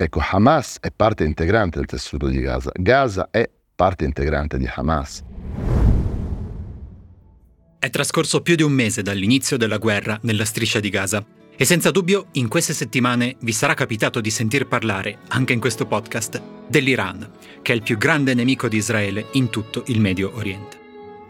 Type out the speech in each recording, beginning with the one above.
Ecco, Hamas è parte integrante del tessuto di Gaza. Gaza è parte integrante di Hamas. È trascorso più di un mese dall'inizio della guerra nella striscia di Gaza e senza dubbio in queste settimane vi sarà capitato di sentir parlare, anche in questo podcast, dell'Iran, che è il più grande nemico di Israele in tutto il Medio Oriente.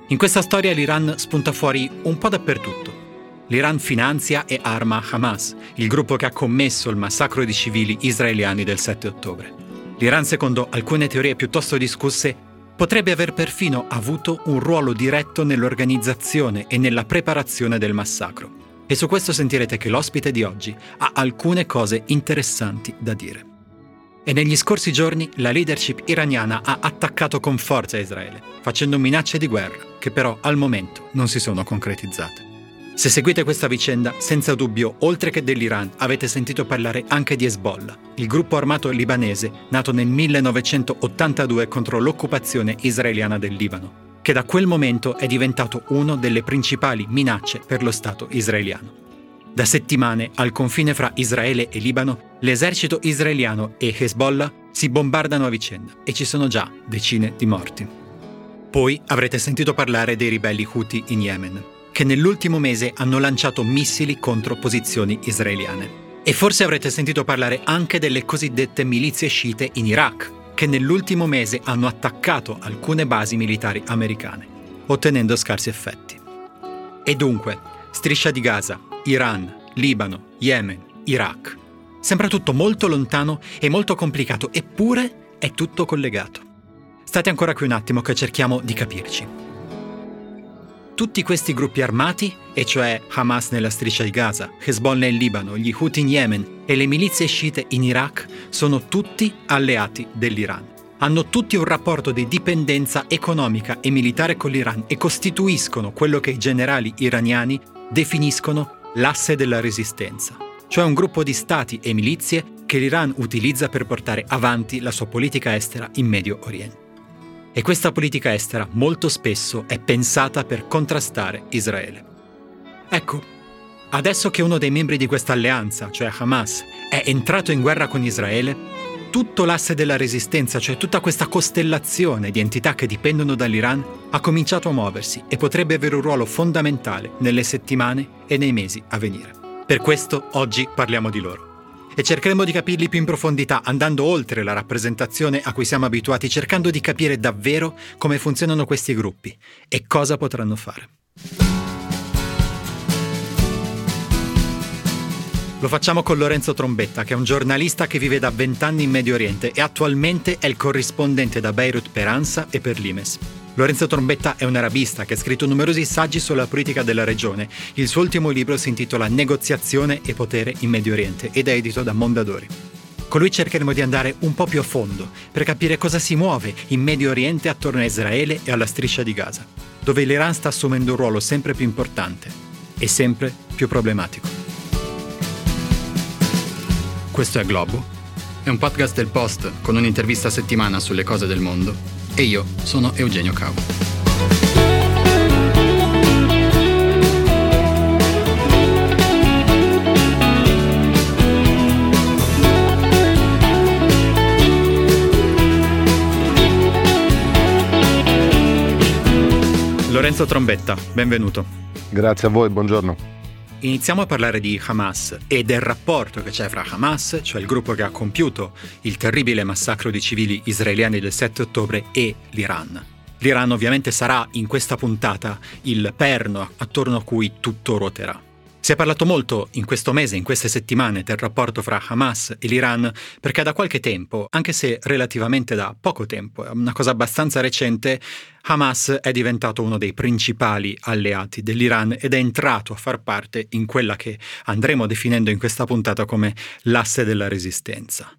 In questa storia l'Iran spunta fuori un po' dappertutto. L'Iran finanzia e arma Hamas, il gruppo che ha commesso il massacro di civili israeliani del 7 ottobre. L'Iran, secondo alcune teorie piuttosto discusse, potrebbe aver perfino avuto un ruolo diretto nell'organizzazione e nella preparazione del massacro e su questo sentirete che l'ospite di oggi ha alcune cose interessanti da dire. E negli scorsi giorni la leadership iraniana ha attaccato con forza Israele, facendo minacce di guerra che però al momento non si sono concretizzate. Se seguite questa vicenda, senza dubbio, oltre che dell'Iran, avete sentito parlare anche di Hezbollah, il gruppo armato libanese nato nel 1982 contro l'occupazione israeliana del Libano, che da quel momento è diventato una delle principali minacce per lo Stato israeliano. Da settimane, al confine fra Israele e Libano, l'esercito israeliano e Hezbollah si bombardano a vicenda e ci sono già decine di morti. Poi avrete sentito parlare dei ribelli Houthi in Yemen, che nell'ultimo mese hanno lanciato missili contro posizioni israeliane. E forse avrete sentito parlare anche delle cosiddette milizie sciite in Iraq, che nell'ultimo mese hanno attaccato alcune basi militari americane, ottenendo scarsi effetti. E dunque, striscia di Gaza, Iran, Libano, Yemen, Iraq. Sembra tutto molto lontano e molto complicato, eppure è tutto collegato. State ancora qui un attimo che cerchiamo di capirci tutti questi gruppi armati, e cioè Hamas nella striscia di Gaza, Hezbollah in Libano, gli Houthi in Yemen e le milizie sciite in Iraq, sono tutti alleati dell'Iran. Hanno tutti un rapporto di dipendenza economica e militare con l'Iran e costituiscono quello che i generali iraniani definiscono l'asse della resistenza, cioè un gruppo di stati e milizie che l'Iran utilizza per portare avanti la sua politica estera in Medio Oriente. E questa politica estera molto spesso è pensata per contrastare Israele. Ecco, adesso che uno dei membri di questa alleanza, cioè Hamas, è entrato in guerra con Israele, tutto l'asse della resistenza, cioè tutta questa costellazione di entità che dipendono dall'Iran, ha cominciato a muoversi e potrebbe avere un ruolo fondamentale nelle settimane e nei mesi a venire. Per questo oggi parliamo di loro e cercheremo di capirli più in profondità, andando oltre la rappresentazione a cui siamo abituati, cercando di capire davvero come funzionano questi gruppi e cosa potranno fare. Lo facciamo con Lorenzo Trombetta, che è un giornalista che vive da vent'anni in Medio Oriente e attualmente è il corrispondente da Beirut per ANSA e per l'Imes. Lorenzo Trombetta è un arabista che ha scritto numerosi saggi sulla politica della regione. Il suo ultimo libro si intitola Negoziazione e potere in Medio Oriente ed è edito da Mondadori. Con lui cercheremo di andare un po' più a fondo per capire cosa si muove in Medio Oriente attorno a Israele e alla striscia di Gaza, dove l'Iran sta assumendo un ruolo sempre più importante e sempre più problematico. Questo è Globo, è un podcast del Post con un'intervista a settimana sulle cose del mondo e io sono Eugenio Cavo. Lorenzo Trombetta, benvenuto. Grazie a voi, buongiorno. Iniziamo a parlare di Hamas e del rapporto che c'è fra Hamas, cioè il gruppo che ha compiuto il terribile massacro di civili israeliani del 7 ottobre, e l'Iran. L'Iran ovviamente sarà in questa puntata il perno attorno a cui tutto ruoterà. Si è parlato molto in questo mese, in queste settimane, del rapporto fra Hamas e l'Iran, perché da qualche tempo, anche se relativamente da poco tempo, è una cosa abbastanza recente, Hamas è diventato uno dei principali alleati dell'Iran ed è entrato a far parte in quella che andremo definendo in questa puntata come l'asse della resistenza.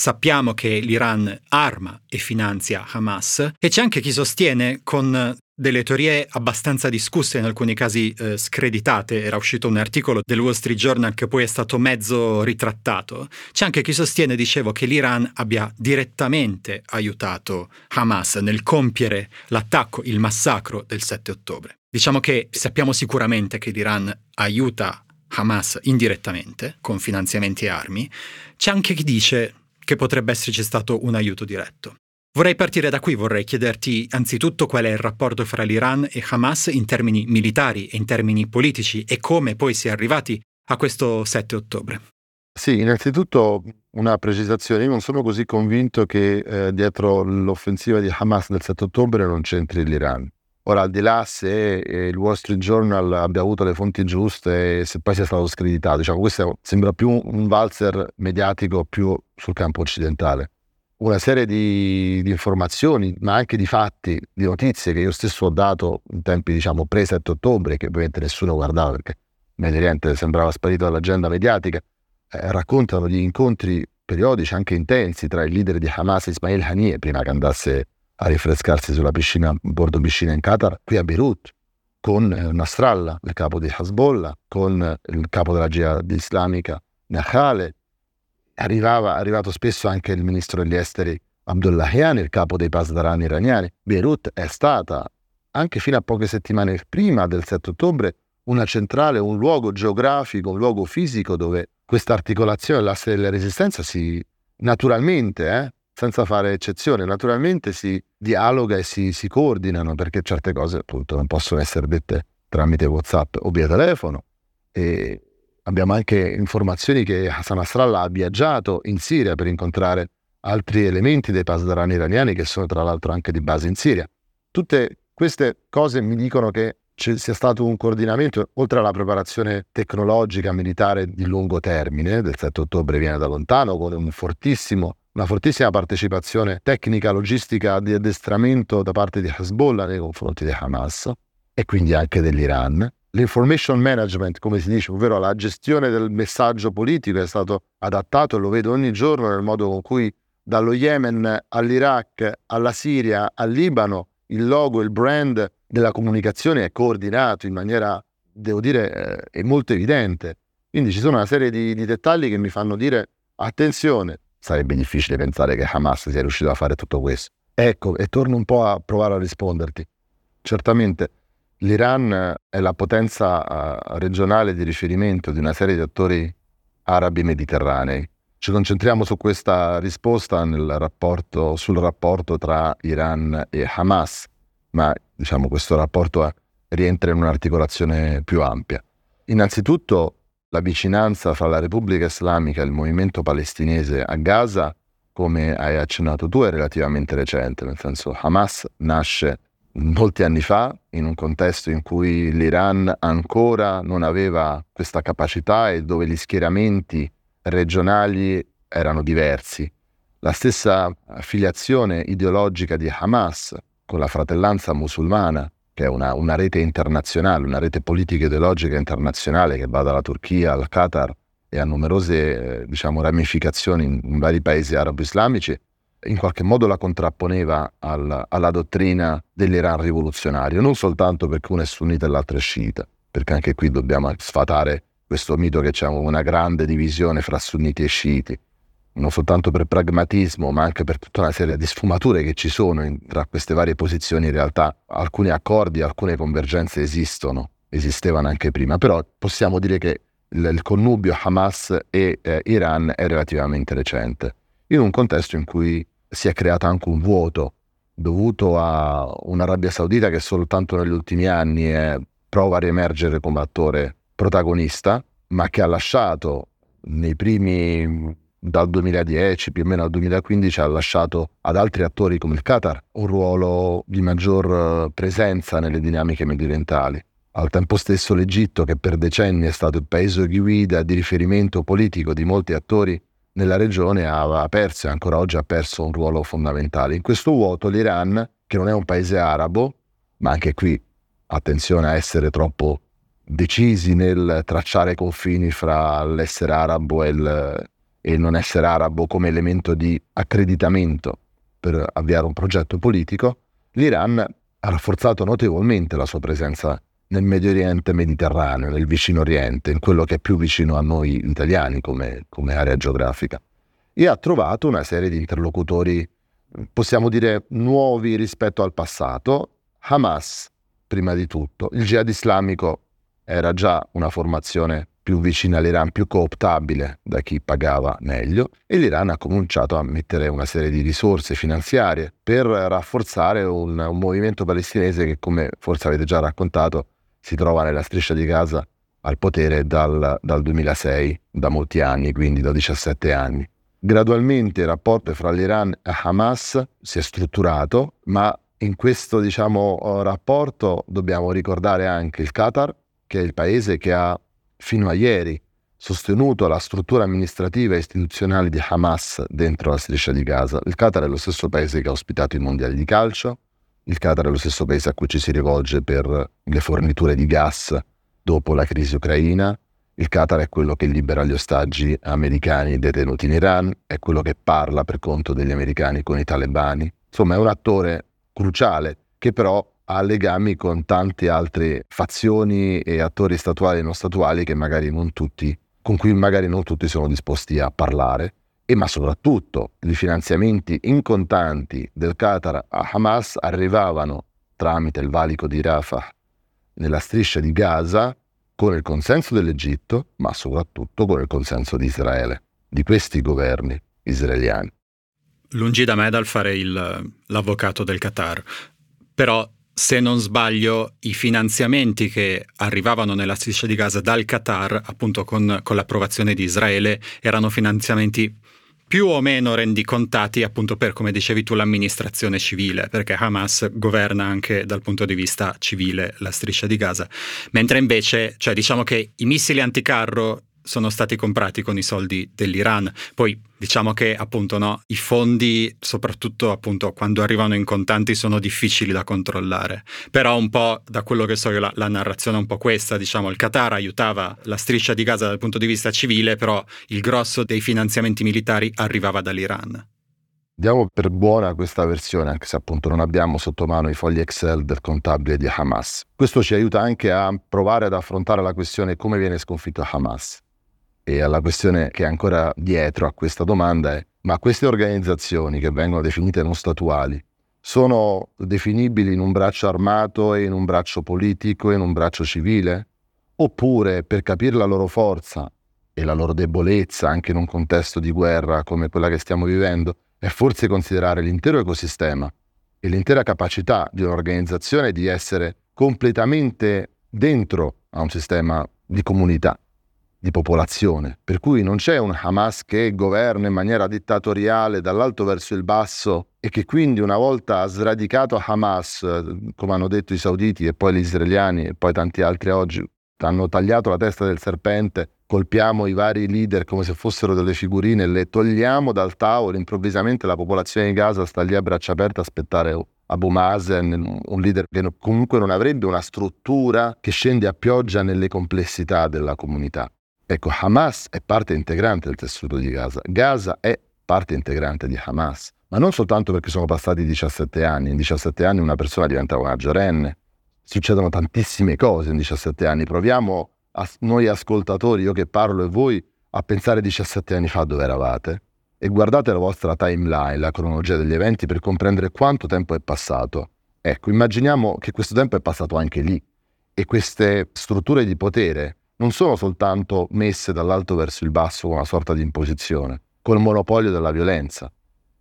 Sappiamo che l'Iran arma e finanzia Hamas e c'è anche chi sostiene con delle teorie abbastanza discusse, in alcuni casi eh, screditate. Era uscito un articolo del Wall Street Journal che poi è stato mezzo ritrattato. C'è anche chi sostiene, dicevo, che l'Iran abbia direttamente aiutato Hamas nel compiere l'attacco, il massacro del 7 ottobre. Diciamo che sappiamo sicuramente che l'Iran aiuta Hamas indirettamente con finanziamenti e armi. C'è anche chi dice che potrebbe esserci stato un aiuto diretto. Vorrei partire da qui, vorrei chiederti anzitutto qual è il rapporto fra l'Iran e Hamas in termini militari e in termini politici e come poi si è arrivati a questo 7 ottobre. Sì, innanzitutto una precisazione, io non sono così convinto che eh, dietro l'offensiva di Hamas del 7 ottobre non c'entri l'Iran. Ora, al di là se eh, il Wall Street Journal abbia avuto le fonti giuste e se poi sia stato screditato, diciamo, questo sembra più un valzer mediatico più sul campo occidentale. Una serie di, di, informazioni, ma anche di fatti, di notizie che io stesso ho dato in tempi, diciamo, pre-7 ottobre, che ovviamente nessuno guardava perché Medio Oriente sembrava sparito dall'agenda mediatica, eh, raccontano di incontri periodici, anche intensi, tra il leader di Hamas, Ismail Haniyeh, prima che andasse a rinfrescarsi sulla piscina, bordo piscina in Qatar, qui a Beirut, con eh, Nasrallah, il capo di Hezbollah, con il capo della jihad islamica, Nakhale. Arrivava, arrivato spesso anche il ministro degli esteri Abdullahian, il capo dei pasdarani iraniani. Beirut è stata, anche fino a poche settimane prima del 7 ottobre, una centrale, un luogo geografico, un luogo fisico dove questa articolazione dell'asse della resistenza si naturalmente, eh, senza fare eccezione, naturalmente si dialoga e si, si, coordinano perché certe cose appunto non possono essere dette tramite WhatsApp o via telefono. E abbiamo anche informazioni che Hassan Nasrallah ha viaggiato in Siria per incontrare altri elementi dei pasdarani iraniani che sono tra l'altro anche di base in Siria. Tutte queste cose mi dicono che ci sia stato un coordinamento, oltre alla preparazione tecnologica militare di lungo termine, del 7 ottobre viene da lontano, con un una fortissima partecipazione tecnica, logistica di addestramento da parte di Hezbollah nei confronti di Hamas e quindi anche dell'Iran. L'information management, come si dice, ovvero la gestione del messaggio politico, è stato adattato e lo vedo ogni giorno nel modo con cui dallo Yemen all'Iraq, alla Siria, al Libano, il logo, il brand della comunicazione è coordinato in maniera, devo dire, eh, molto evidente. Quindi ci sono una serie di, di dettagli che mi fanno dire attenzione, sarebbe difficile pensare che Hamas sia riuscito a fare tutto questo. Ecco, e torno un po' a provare a risponderti. Certamente l'Iran è la potenza uh, regionale di riferimento di una serie di attori arabi mediterranei. Ci concentriamo su questa risposta rapporto, sul rapporto tra Iran e Hamas, ma diciamo questo rapporto rientra in un'articolazione più ampia. Innanzitutto la vicinanza fra la Repubblica Islamica e il movimento palestinese a Gaza, come hai accennato tu, è relativamente recente, nel senso Hamas nasce molti anni fa in un contesto in cui l'Iran ancora non aveva questa capacità e dove gli schieramenti regionali erano diversi. La stessa affiliazione ideologica di Hamas con la fratellanza musulmana che è una, una, rete internazionale, una rete politica ideologica internazionale che va dalla Turchia al Qatar e ha numerose eh, diciamo, ramificazioni in, in, vari paesi arabo-islamici, in qualche modo la contrapponeva al, alla dottrina dell'Iran rivoluzionario, non soltanto perché uno è sunnita e l'altro è sciita, perché anche qui dobbiamo sfatare questo mito che c'è una grande divisione fra sunniti e sciiti, non soltanto per pragmatismo, ma anche per tutta una serie di sfumature che ci sono in, tra queste varie posizioni. In realtà alcuni accordi, alcune convergenze esistono, esistevano anche prima, però possiamo dire che il, il connubio Hamas e eh, Iran è relativamente recente, in un contesto in cui si è creato anche un vuoto dovuto a un'Arabia Saudita che soltanto negli ultimi anni è, prova a riemergere come attore protagonista, ma che ha lasciato nei primi dal 2010 più o meno al 2015 ha lasciato ad altri attori come il Qatar un ruolo di maggior eh, presenza nelle dinamiche mediorientali. Al tempo stesso l'Egitto, che per decenni è stato il paese guida di riferimento politico di molti attori nella regione, ha perso e ancora oggi ha perso un ruolo fondamentale. In questo vuoto l'Iran, che non è un paese arabo, ma anche qui attenzione a essere troppo decisi nel tracciare confini fra l'essere arabo e il, e non essere arabo come elemento di accreditamento per avviare un progetto politico, l'Iran ha rafforzato notevolmente la sua presenza nel Medio Oriente mediterraneo, nel vicino Oriente, in quello che è più vicino a noi italiani come, come area geografica, e ha trovato una serie di interlocutori, possiamo dire, nuovi rispetto al passato. Hamas, prima di tutto, il jihad islamico era già una formazione più vicina all'Iran, più cooptabile da chi pagava meglio. E l'Iran ha cominciato a mettere una serie di risorse finanziarie per rafforzare un, un movimento palestinese che, come forse avete già raccontato, si trova nella striscia di Gaza al potere dal, dal 2006, da molti anni, quindi da 17 anni. Gradualmente il rapporto fra l'Iran e Hamas si è strutturato, ma in questo diciamo, rapporto dobbiamo ricordare anche il Qatar, che è il paese che ha fino a ieri sostenuto la struttura amministrativa e istituzionale di Hamas dentro la striscia di Gaza. Il Qatar è lo stesso paese che ha ospitato i mondiali di calcio, il Qatar è lo stesso paese a cui ci si rivolge per le forniture di gas dopo la crisi ucraina, il Qatar è quello che libera gli ostaggi americani detenuti in Iran, è quello che parla per conto degli americani con i talebani. Insomma, è un attore cruciale che però ha legami con tante altre fazioni e attori statuali e non statuali che magari non tutti, con cui magari non tutti sono disposti a parlare. E ma soprattutto i finanziamenti in contanti del Qatar a Hamas arrivavano tramite il valico di Rafah nella striscia di Gaza con il consenso dell'Egitto, ma soprattutto con il consenso di Israele, di questi governi israeliani. Lungi da me dal fare il, l'avvocato del Qatar, però se non sbaglio i finanziamenti che arrivavano nella striscia di Gaza dal Qatar, appunto con, con l'approvazione di Israele, erano finanziamenti più o meno rendicontati appunto per, come dicevi tu, l'amministrazione civile, perché Hamas governa anche dal punto di vista civile la striscia di Gaza, mentre invece, cioè diciamo che i missili anticarro sono stati comprati con i soldi dell'Iran. Poi diciamo che appunto no, i fondi, soprattutto appunto quando arrivano in contanti, sono difficili da controllare. Però un po' da quello che so io la, la narrazione è un po' questa, diciamo, il Qatar aiutava la striscia di Gaza dal punto di vista civile, però il grosso dei finanziamenti militari arrivava dall'Iran. Diamo per buona questa versione, anche se appunto non abbiamo sotto mano i fogli Excel del contabile di Hamas. Questo ci aiuta anche a provare ad affrontare la questione come viene sconfitto Hamas. E alla questione che è ancora dietro a questa domanda è, ma queste organizzazioni che vengono definite non statuali sono definibili in un braccio armato e in un braccio politico e in un braccio civile? Oppure per capire la loro forza e la loro debolezza anche in un contesto di guerra come quella che stiamo vivendo, è forse considerare l'intero ecosistema e l'intera capacità di un'organizzazione di essere completamente dentro a un sistema di comunità di popolazione, per cui non c'è un Hamas che governa in maniera dittatoriale dall'alto verso il basso e che quindi una volta sradicato Hamas, come hanno detto i sauditi e poi gli israeliani e poi tanti altri oggi, hanno tagliato la testa del serpente, colpiamo i vari leader come se fossero delle figurine, le togliamo dal tavolo, improvvisamente la popolazione di Gaza sta lì a braccia aperte a aspettare Abu Mazen, un leader che comunque non avrebbe una struttura che scende a pioggia nelle complessità della comunità. Ecco, Hamas è parte integrante del tessuto di Gaza. Gaza è parte integrante di Hamas, ma non soltanto perché sono passati 17 anni. In 17 anni una persona diventa una maggiorenne. Succedono tantissime cose in 17 anni. Proviamo a, noi ascoltatori, io che parlo e voi, a pensare 17 anni fa dove eravate e guardate la vostra timeline, la cronologia degli eventi per comprendere quanto tempo è passato. Ecco, immaginiamo che questo tempo è passato anche lì e queste strutture di potere non sono soltanto messe dall'alto verso il basso con una sorta di imposizione, col monopolio della violenza.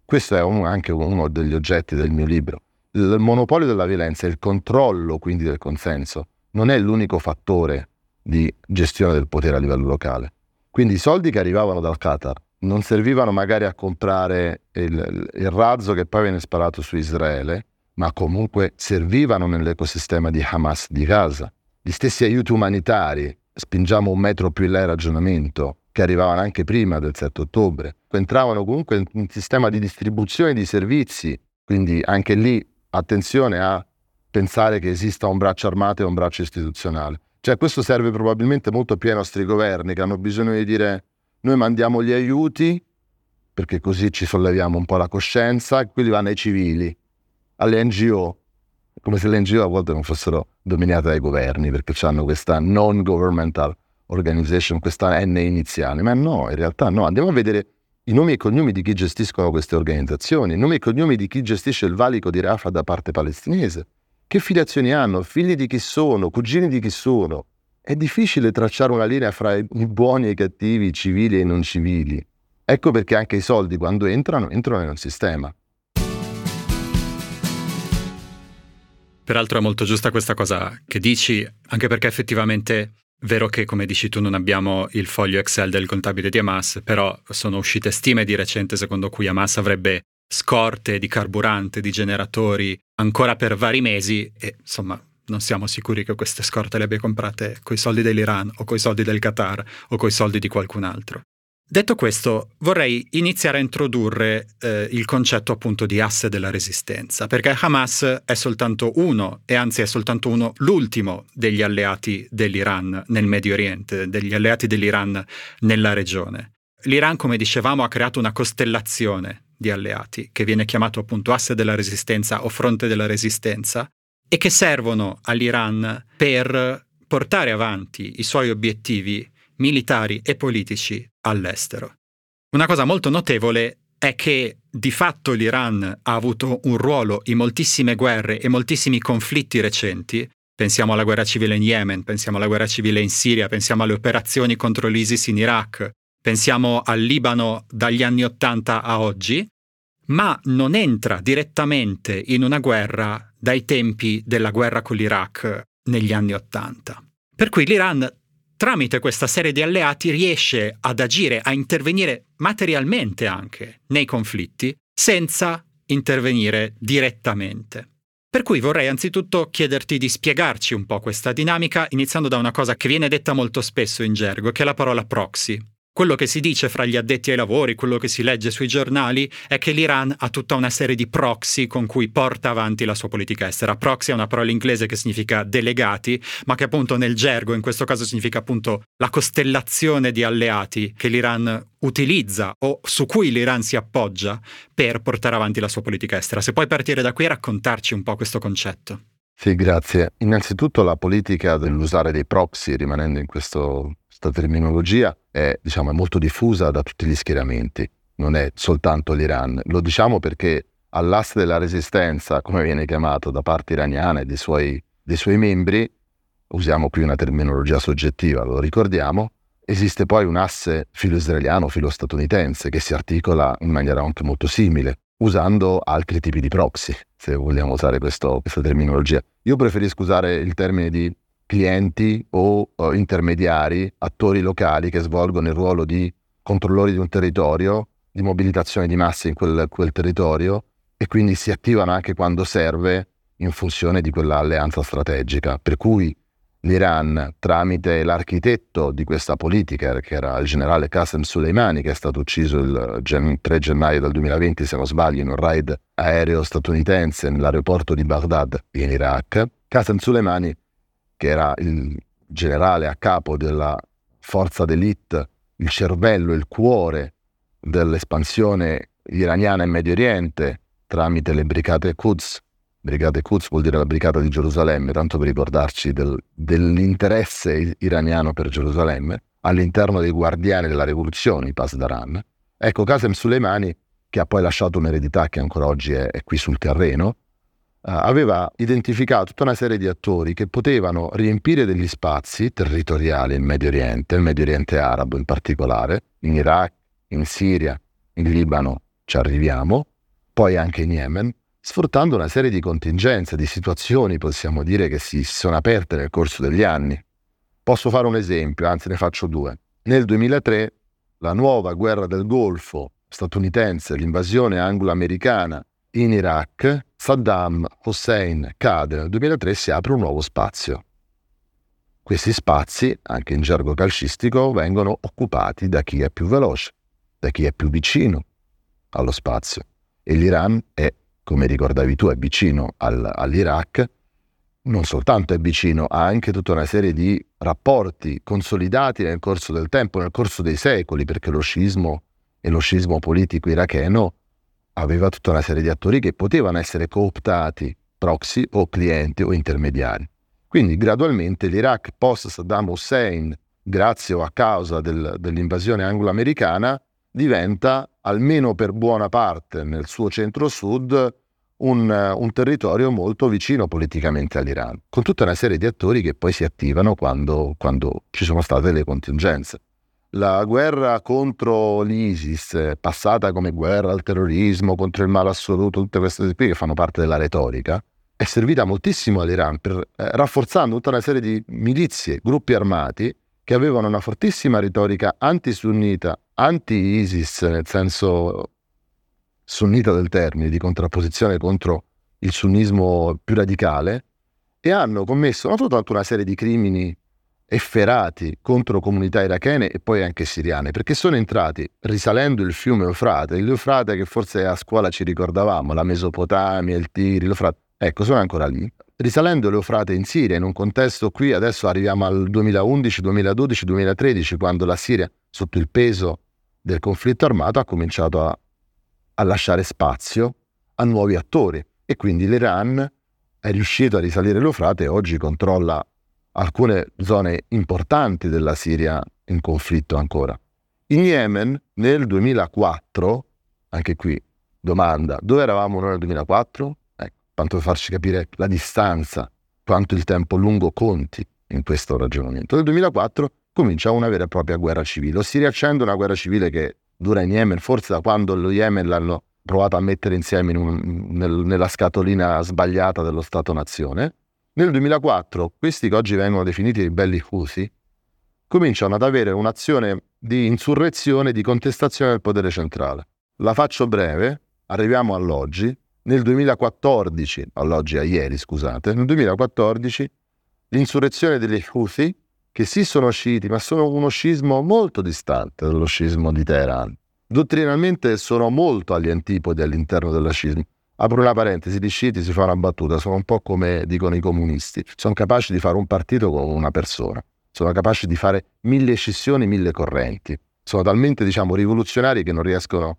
Questo è un, anche uno degli oggetti del mio libro. Il monopolio della violenza e il controllo quindi del consenso non è l'unico fattore di gestione del potere a livello locale. Quindi i soldi che arrivavano dal Qatar non servivano magari a comprare il, il razzo che poi viene sparato su Israele, ma comunque servivano nell'ecosistema di Hamas di Gaza. Gli stessi aiuti umanitari spingiamo un metro più in là il ragionamento, che arrivavano anche prima del 7 ottobre, entravano comunque in un sistema di distribuzione di servizi, quindi anche lì attenzione a pensare che esista un braccio armato e un braccio istituzionale. Cioè questo serve probabilmente molto più ai nostri governi che hanno bisogno di dire noi mandiamo gli aiuti perché così ci solleviamo un po' la coscienza e quelli vanno ai civili, alle NGO, come se le NGO a volte non fossero dominate dai governi perché hanno questa non governmental organization, questa N iniziale, ma no, in realtà no, andiamo a vedere i nomi e cognomi di chi gestiscono queste organizzazioni, i nomi e cognomi di chi gestisce il valico di Rafah da parte palestinese, che filiazioni hanno, figli di chi sono, cugini di chi sono. è difficile tracciare una linea fra i buoni e i cattivi, i civili e i non civili. Ecco perché anche i soldi quando entrano, entrano in un sistema. Peraltro è molto giusta questa cosa che dici, anche perché effettivamente è vero che, come dici tu, non abbiamo il foglio Excel del contabile di Hamas, però sono uscite stime di recente secondo cui Hamas avrebbe scorte di carburante, di generatori ancora per vari mesi e insomma non siamo sicuri che queste scorte le abbia comprate coi soldi dell'Iran o coi soldi del Qatar o coi soldi di qualcun altro. Detto questo, vorrei iniziare a introdurre eh, il concetto appunto di asse della resistenza, perché Hamas è soltanto uno, e anzi è soltanto uno, l'ultimo degli alleati dell'Iran nel Medio Oriente, degli alleati dell'Iran nella regione. L'Iran, come dicevamo, ha creato una costellazione di alleati, che viene chiamato appunto asse della resistenza o fronte della resistenza, e che servono all'Iran per portare avanti i suoi obiettivi militari e politici all'estero. Una cosa molto notevole è che di fatto l'Iran ha avuto un ruolo in moltissime guerre e moltissimi conflitti recenti. Pensiamo alla guerra civile in Yemen, pensiamo alla guerra civile in Siria, pensiamo alle operazioni contro l'ISIS in Iraq, pensiamo al Libano dagli anni Ottanta a oggi, ma non entra direttamente in una guerra dai tempi della guerra con l'Iraq negli anni Ottanta. Per cui l'Iran, tramite questa serie di alleati, riesce ad agire, a intervenire materialmente anche nei conflitti, senza intervenire direttamente. Per cui vorrei anzitutto chiederti di spiegarci un po' questa dinamica, iniziando da una cosa che viene detta molto spesso in gergo, che è la parola proxy. Quello che si dice fra gli addetti ai lavori, quello che si legge sui giornali, è che l'Iran ha tutta una serie di proxy con cui porta avanti la sua politica estera. Proxy è una parola inglese che significa delegati, ma che appunto nel gergo in questo caso significa appunto la costellazione di alleati che l'Iran utilizza o su cui l'Iran si appoggia per portare avanti la sua politica estera. Se puoi partire da qui e raccontarci un po' questo concetto. Sì, grazie. Innanzitutto la politica dell'usare dei proxy, rimanendo in questo questa terminologia è, diciamo, è molto diffusa da tutti gli schieramenti, non è soltanto l'Iran. Lo diciamo perché all'asse della resistenza, come viene chiamato da parte iraniana e dei suoi, dei suoi membri, usiamo qui una terminologia soggettiva, lo ricordiamo, esiste poi un asse filo-israeliano, filo-statunitense, che si articola in maniera anche molto simile, usando altri tipi di proxy, se vogliamo usare questo, questa terminologia. Io preferisco usare il termine di clienti o uh, intermediari, attori locali che svolgono il ruolo di controllori di un territorio, di mobilitazione di masse in quel, quel territorio e quindi si attivano anche quando serve in funzione di quell'alleanza strategica. Per cui l'Iran, tramite l'architetto di questa politica, che era il generale Qasem Soleimani, che è stato ucciso il 3 gennaio del 2020, se non sbaglio, in un raid aereo statunitense nell'aeroporto di Baghdad in Iraq, Qasem Soleimani che era il generale a capo della forza d'élite, il cervello, il cuore dell'espansione iraniana in Medio Oriente tramite le brigate Quds. Brigate Quds vuol dire la brigata di Gerusalemme, tanto per ricordarci del, dell'interesse iraniano per Gerusalemme, all'interno dei guardiani della rivoluzione, i Pasdaran. Ecco, Qasem Soleimani, che ha poi lasciato un'eredità che ancora oggi è, è qui sul terreno, aveva identificato tutta una serie di attori che potevano riempire degli spazi territoriali in Medio Oriente, il Medio Oriente arabo in particolare, in Iraq, in Siria, in Libano ci arriviamo, poi anche in Yemen, sfruttando una serie di contingenze, di situazioni, possiamo dire, che si sono aperte nel corso degli anni. Posso fare un esempio, anzi ne faccio due. Nel 2003 la nuova guerra del Golfo statunitense, l'invasione anglo-americana in Iraq, Saddam Hussein cade nel 2003 si apre un nuovo spazio. Questi spazi, anche in gergo calcistico, vengono occupati da chi è più veloce, da chi è più vicino allo spazio. E l'Iran è, come ricordavi tu, è vicino al, all'Iraq, non soltanto è vicino, ha anche tutta una serie di rapporti consolidati nel corso del tempo, nel corso dei secoli, perché lo scismo e lo scismo politico iracheno aveva tutta una serie di attori che potevano essere cooptati, proxy o clienti o intermediari. Quindi gradualmente l'Iraq post Saddam Hussein, grazie o a causa del, dell'invasione anglo-americana, diventa, almeno per buona parte nel suo centro-sud, un, un, territorio molto vicino politicamente all'Iran, con tutta una serie di attori che poi si attivano quando, quando ci sono state le contingenze. La guerra contro l'ISIS, passata come guerra al terrorismo, contro il male assoluto, tutte queste cose qui che fanno parte della retorica, è servita moltissimo all'Iran, per, eh, rafforzando tutta una serie di milizie, gruppi armati che avevano una fortissima retorica anti-sunnita, anti-ISIS, nel senso sunnita del termine, di contrapposizione contro il sunnismo più radicale, e hanno commesso non soltanto una serie di crimini efferati contro comunità irachene e poi anche siriane, perché sono entrati risalendo il fiume Eufrate, l'Eufrate che forse a scuola ci ricordavamo, la Mesopotamia, il Tiri, l'Eufrate, ecco, sono ancora lì. Risalendo l'Eufrate in Siria, in un contesto qui, adesso arriviamo al 2011, 2012, 2013, quando la Siria, sotto il peso del conflitto armato, ha cominciato a, a lasciare spazio a nuovi attori e quindi l'Iran è riuscito a risalire l'Eufrate e oggi controlla alcune zone importanti della Siria in conflitto ancora. In Yemen nel 2004, anche qui domanda, dove eravamo noi nel 2004? Ecco, tanto per farci capire la distanza, quanto il tempo lungo conti in questo ragionamento. Nel 2004 comincia una vera e propria guerra civile, o si riaccende una guerra civile che dura in Yemen, forse da quando lo Yemen l'hanno provato a mettere insieme in un, nel, nella scatolina sbagliata dello Stato-nazione, nel 2004 questi che oggi vengono definiti ribelli Houthi cominciano ad avere un'azione di insurrezione, di contestazione del potere centrale. La faccio breve, arriviamo all'oggi. Nel 2014, all'oggi a ieri scusate, nel 2014 l'insurrezione degli Houthi, che sì sono sciiti, ma sono uno scismo molto distante dallo scismo di Teheran. Dottrinalmente sono molto agli antipodi all'interno dello scismo. Apro una parentesi, gli sciiti si fa una battuta, sono un po' come dicono i comunisti, sono capaci di fare un partito con una persona, sono capaci di fare mille scissioni, mille correnti, sono talmente diciamo rivoluzionari che non riescono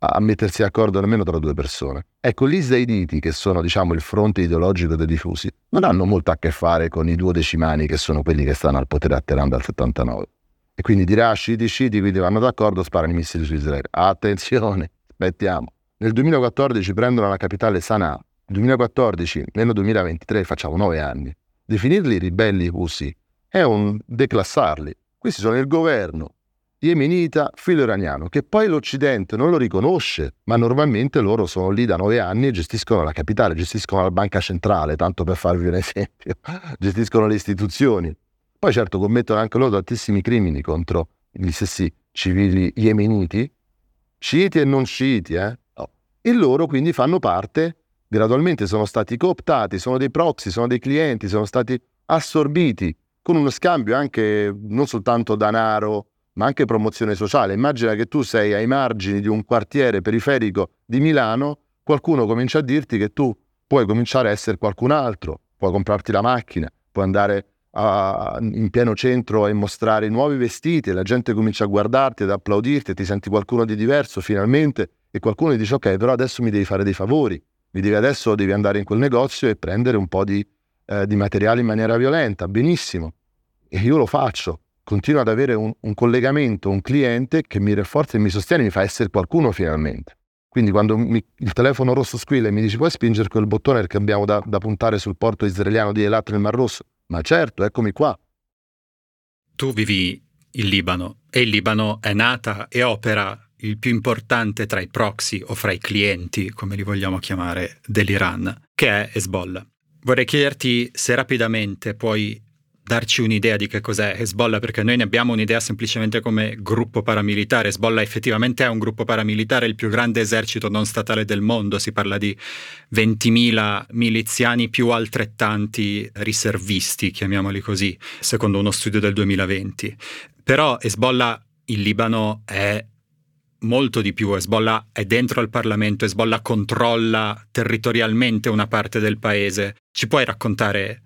a mettersi d'accordo nemmeno tra due persone. Ecco, gli zaiditi, che sono diciamo il fronte ideologico dei diffusi, non hanno molto a che fare con i duodecimani che sono quelli che stanno al potere a Teheran dal 79. E quindi dirà sciiti, sciiti, quindi vanno d'accordo, sparano i missili su Israele. Attenzione, aspettiamo. Nel 2014 prendono la capitale Sana'a. Nel 2014, nel 2023, facciamo nove anni. Definirli ribelli Houthi è un declassarli. Questi sono il governo yemenita filo-iraniano, che poi l'Occidente non lo riconosce, ma normalmente loro sono lì da nove anni e gestiscono la capitale, gestiscono la banca centrale, tanto per farvi un esempio, gestiscono le istituzioni. Poi certo commettono anche loro tantissimi crimini contro gli stessi civili yemeniti, sciiti e non sciiti, eh? E loro quindi fanno parte, gradualmente sono stati cooptati, sono dei proxy, sono dei clienti, sono stati assorbiti con uno scambio anche non soltanto denaro, ma anche promozione sociale. Immagina che tu sei ai margini di un quartiere periferico di Milano, qualcuno comincia a dirti che tu puoi cominciare a essere qualcun altro, puoi comprarti la macchina, puoi andare a, in pieno centro e mostrare nuovi vestiti, la gente comincia a guardarti, ad applaudirti, ti senti qualcuno di diverso finalmente e qualcuno dice ok, però adesso mi devi fare dei favori, mi devi adesso devi andare in quel negozio e prendere un po' di, eh, di materiale in maniera violenta, benissimo. E io lo faccio, continuo ad avere un, un collegamento, un cliente che mi rafforza e mi sostiene, mi fa essere qualcuno finalmente. Quindi quando mi, il telefono rosso squilla e mi dice puoi spingere quel bottone perché abbiamo da, da puntare sul porto israeliano di Elat nel Mar Rosso? Ma certo, eccomi qua. Tu vivi in Libano e il Libano è nata e opera il più importante tra i proxy o fra i clienti, come li vogliamo chiamare, dell'Iran, che è Hezbollah. Vorrei chiederti se rapidamente puoi darci un'idea di che cos'è Hezbollah, perché noi ne abbiamo un'idea semplicemente come gruppo paramilitare. Hezbollah effettivamente è un gruppo paramilitare, il più grande esercito non statale del mondo, si parla di 20.000 miliziani più altrettanti riservisti, chiamiamoli così, secondo uno studio del 2020. Però Hezbollah in Libano è molto di più. Hezbollah è dentro al Parlamento, Hezbollah controlla territorialmente una parte del paese. Ci puoi raccontare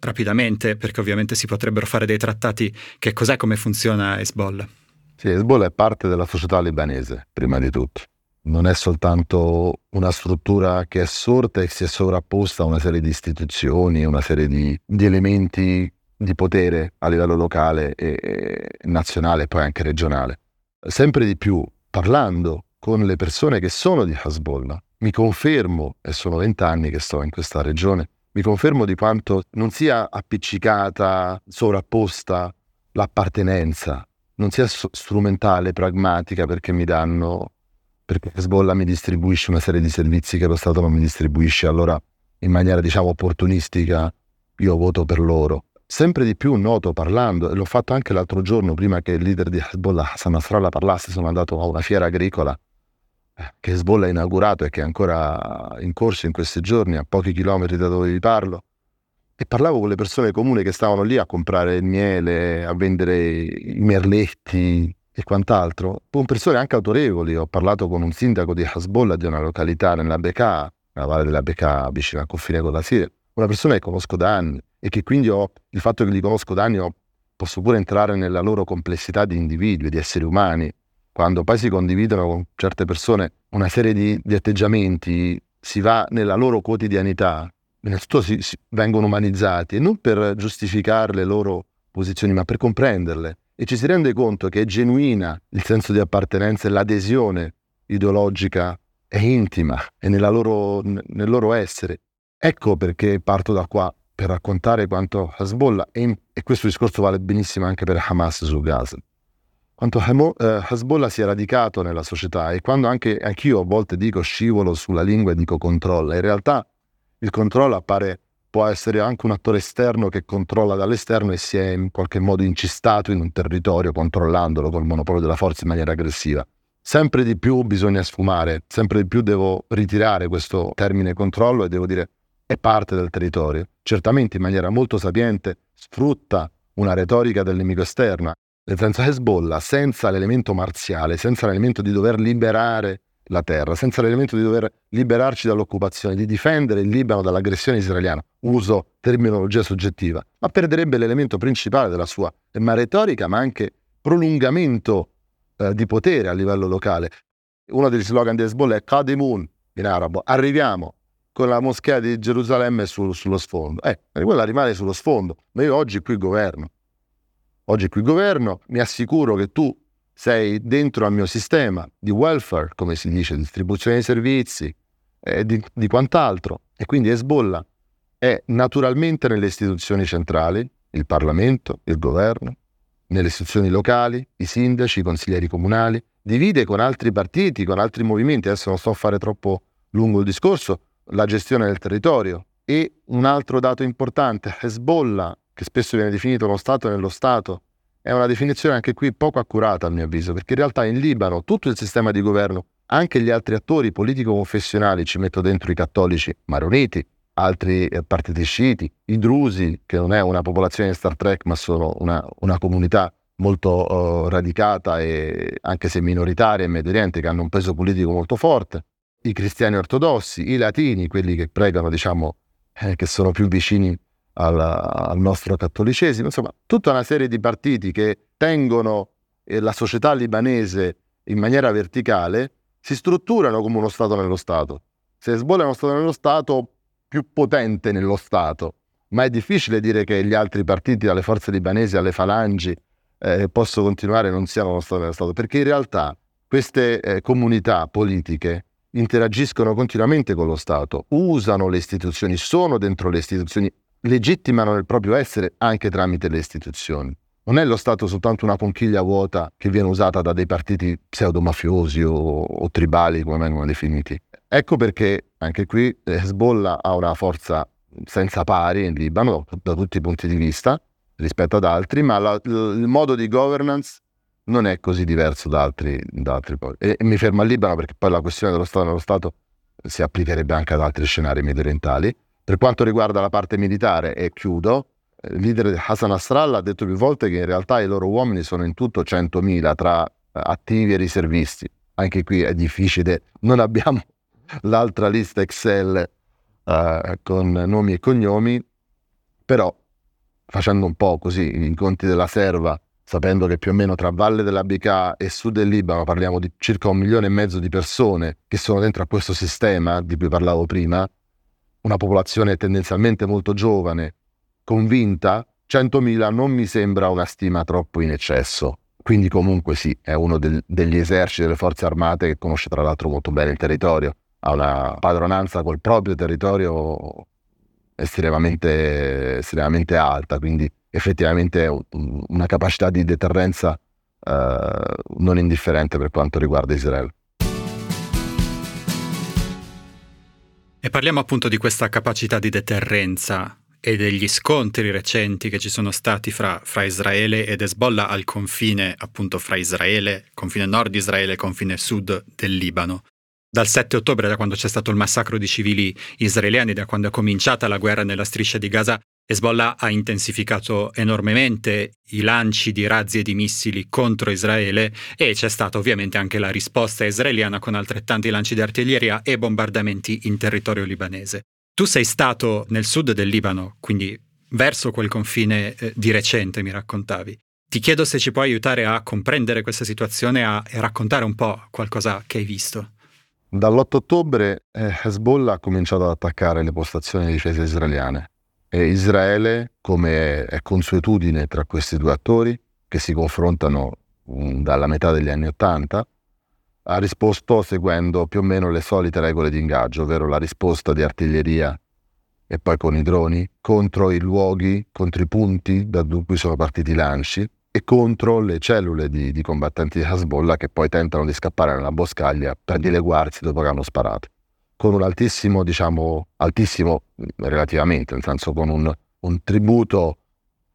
rapidamente, perché ovviamente si potrebbero fare dei trattati, che cos'è, come funziona Hezbollah? Sì, Hezbollah è parte della società libanese, prima di tutto. Non è soltanto una struttura che è sorta e si è sovrapposta a una serie di istituzioni, una serie di, di elementi di potere a livello locale e, e nazionale e poi anche regionale. Sempre di più parlando con le persone che sono di Hezbollah, mi confermo, e sono vent'anni che sto in questa regione, mi confermo di quanto non sia appiccicata, sovrapposta l'appartenenza, non sia strumentale, pragmatica perché mi danno, perché Hezbollah mi distribuisce una serie di servizi che lo Stato non mi distribuisce, allora in maniera diciamo opportunistica io voto per loro. Sempre di più noto parlando, e l'ho fatto anche l'altro giorno, prima che il leader di Hezbollah, Hassan Nasrallah, parlasse, sono andato a una fiera agricola eh, che Hezbollah ha inaugurato e che è ancora in corso in questi giorni, a pochi chilometri da dove vi parlo, e parlavo con le persone comuni che stavano lì a comprare il miele, a vendere i merletti e quant'altro, con persone anche autorevoli. Ho parlato con un sindaco di Hezbollah di una località nella Bekaa, nella valle della Bekaa, vicino al confine con la Siria, una persona che conosco da anni e che quindi ho, il fatto che li conosco da anni, ho, posso pure entrare nella loro complessità di individui, di esseri umani. Quando poi si condividono con certe persone una serie di, di atteggiamenti, si va nella loro quotidianità, innanzitutto si, si, vengono umanizzati e non per giustificare le loro posizioni, ma per comprenderle. E ci si rende conto che è genuina il senso di appartenenza e l'adesione ideologica è intima, è loro, nel loro essere. Ecco perché parto da qua per raccontare quanto Hezbollah, e, e questo discorso vale benissimo anche per Hamas su Gaza, quanto eh, Hezbollah si è radicato nella società e quando anche anch'io a volte dico scivolo sulla lingua e dico controlla, in realtà il controllo appare, può essere anche un attore esterno che controlla dall'esterno e si è in qualche modo incistato in un territorio controllandolo col monopolio della forza in maniera aggressiva. Sempre di più bisogna sfumare, sempre di più devo ritirare questo termine controllo e devo dire è parte del territorio. Certamente in maniera molto sapiente sfrutta una retorica del nemico esterno. Nel senso Hezbollah, senza l'elemento marziale, senza l'elemento di dover liberare la terra, senza l'elemento di dover liberarci dall'occupazione, di difendere il Libano dall'aggressione israeliana, uso terminologia soggettiva, ma perderebbe l'elemento principale della sua ma retorica, ma anche prolungamento eh, di potere a livello locale. Uno degli slogan di Hezbollah è Kademun in arabo, arriviamo con la moschea di Gerusalemme sul, sullo sfondo. Eh, quella rimane sullo sfondo, ma io oggi qui governo. Oggi qui governo, mi assicuro che tu sei dentro al mio sistema di welfare, come si dice, distribuzione di servizi e di, di quant'altro. E quindi Hezbollah è naturalmente nelle istituzioni centrali, il Parlamento, il governo, nelle istituzioni locali, i sindaci, i consiglieri comunali, divide con altri partiti, con altri movimenti, adesso non sto a fare troppo lungo il discorso, la gestione del territorio. E un altro dato importante, Hezbollah, che spesso viene definito lo Stato nello Stato, è una definizione anche qui poco accurata a mio avviso, perché in realtà in Libano tutto il sistema di governo, anche gli altri attori politico-confessionali, ci metto dentro i cattolici maroniti, altri eh, partiti sciiti, i drusi, che non è una popolazione di Star Trek, ma sono una, una comunità molto uh, radicata e anche se minoritaria in Medio Oriente, che hanno un peso politico molto forte, i cristiani ortodossi, i latini, quelli che pregano, diciamo, eh, che sono più vicini al, al nostro cattolicesimo, insomma, tutta una serie di partiti che tengono eh, la società libanese in maniera verticale, si strutturano come uno Stato nello Stato. Se Hezbollah è uno Stato nello Stato, più potente nello Stato, ma è difficile dire che gli altri partiti, dalle forze libanesi alle falangi, eh, possono continuare non siano uno Stato nello Stato, perché in realtà queste eh, comunità politiche interagiscono continuamente con lo Stato, usano le istituzioni, sono dentro le istituzioni, legittimano il proprio essere anche tramite le istituzioni. Non è lo Stato soltanto una conchiglia vuota che viene usata da dei partiti pseudo-mafiosi o, o tribali, come vengono definiti. Ecco perché anche qui Hezbollah ha una forza senza pari in Libano da tutti i punti di vista rispetto ad altri, ma la, il modo di governance non è così diverso da altri, da altri e, e, mi fermo al Libano perché poi la questione dello Stato nello Stato si applicherebbe anche ad altri scenari mediorientali. Per quanto riguarda la parte militare, e chiudo, eh, il leader Hassan Nasrallah ha detto più volte che in realtà i loro uomini sono in tutto 100.000 tra eh, attivi e riservisti. Anche qui è difficile, non abbiamo l'altra lista Excel uh, con nomi e cognomi, però facendo un po' così i conti della serva, sapendo che più o meno tra Valle della BK e Sud del Libano parliamo di circa un milione e mezzo di persone che sono dentro a questo sistema di cui parlavo prima, una popolazione tendenzialmente molto giovane, convinta, 100.000 non mi sembra una stima troppo in eccesso. Quindi comunque sì, è uno del, degli eserciti delle forze armate che conosce tra l'altro molto bene il territorio. ha una padronanza col proprio territorio estremamente, estremamente alta, quindi effettivamente una capacità di deterrenza eh, non indifferente per quanto riguarda Israele. E parliamo appunto di questa capacità di deterrenza e degli scontri recenti che ci sono stati fra, fra, Israele ed Hezbollah al confine appunto fra Israele, confine nord di Israele e confine sud del Libano. Dal 7 ottobre, da quando c'è stato il massacro di civili israeliani, da quando è cominciata la guerra nella striscia di Gaza, Hezbollah ha intensificato enormemente i lanci di razzi e di missili contro Israele e c'è stata ovviamente anche la risposta israeliana con altrettanti lanci di artiglieria e bombardamenti in territorio libanese. Tu sei stato nel sud del Libano, quindi verso quel confine eh, di recente, mi raccontavi. Ti chiedo se ci puoi aiutare a comprendere questa situazione a, e raccontare un po' qualcosa che hai visto. Dall'8 ottobre eh, Hezbollah ha cominciato ad attaccare le postazioni di difesa israeliane e Israele, come è consuetudine tra questi due attori, che si confrontano um, dalla metà degli anni Ottanta, ha risposto seguendo più o meno le solite regole di ingaggio, ovvero la risposta di artiglieria e poi con i droni contro i luoghi, contro i punti da cui sono partiti i lanci e contro le cellule di, di combattenti di Hezbollah che poi tentano di scappare nella boscaglia per dileguarsi dopo che hanno sparato. Con un altissimo, diciamo, altissimo relativamente, nel senso con un, un tributo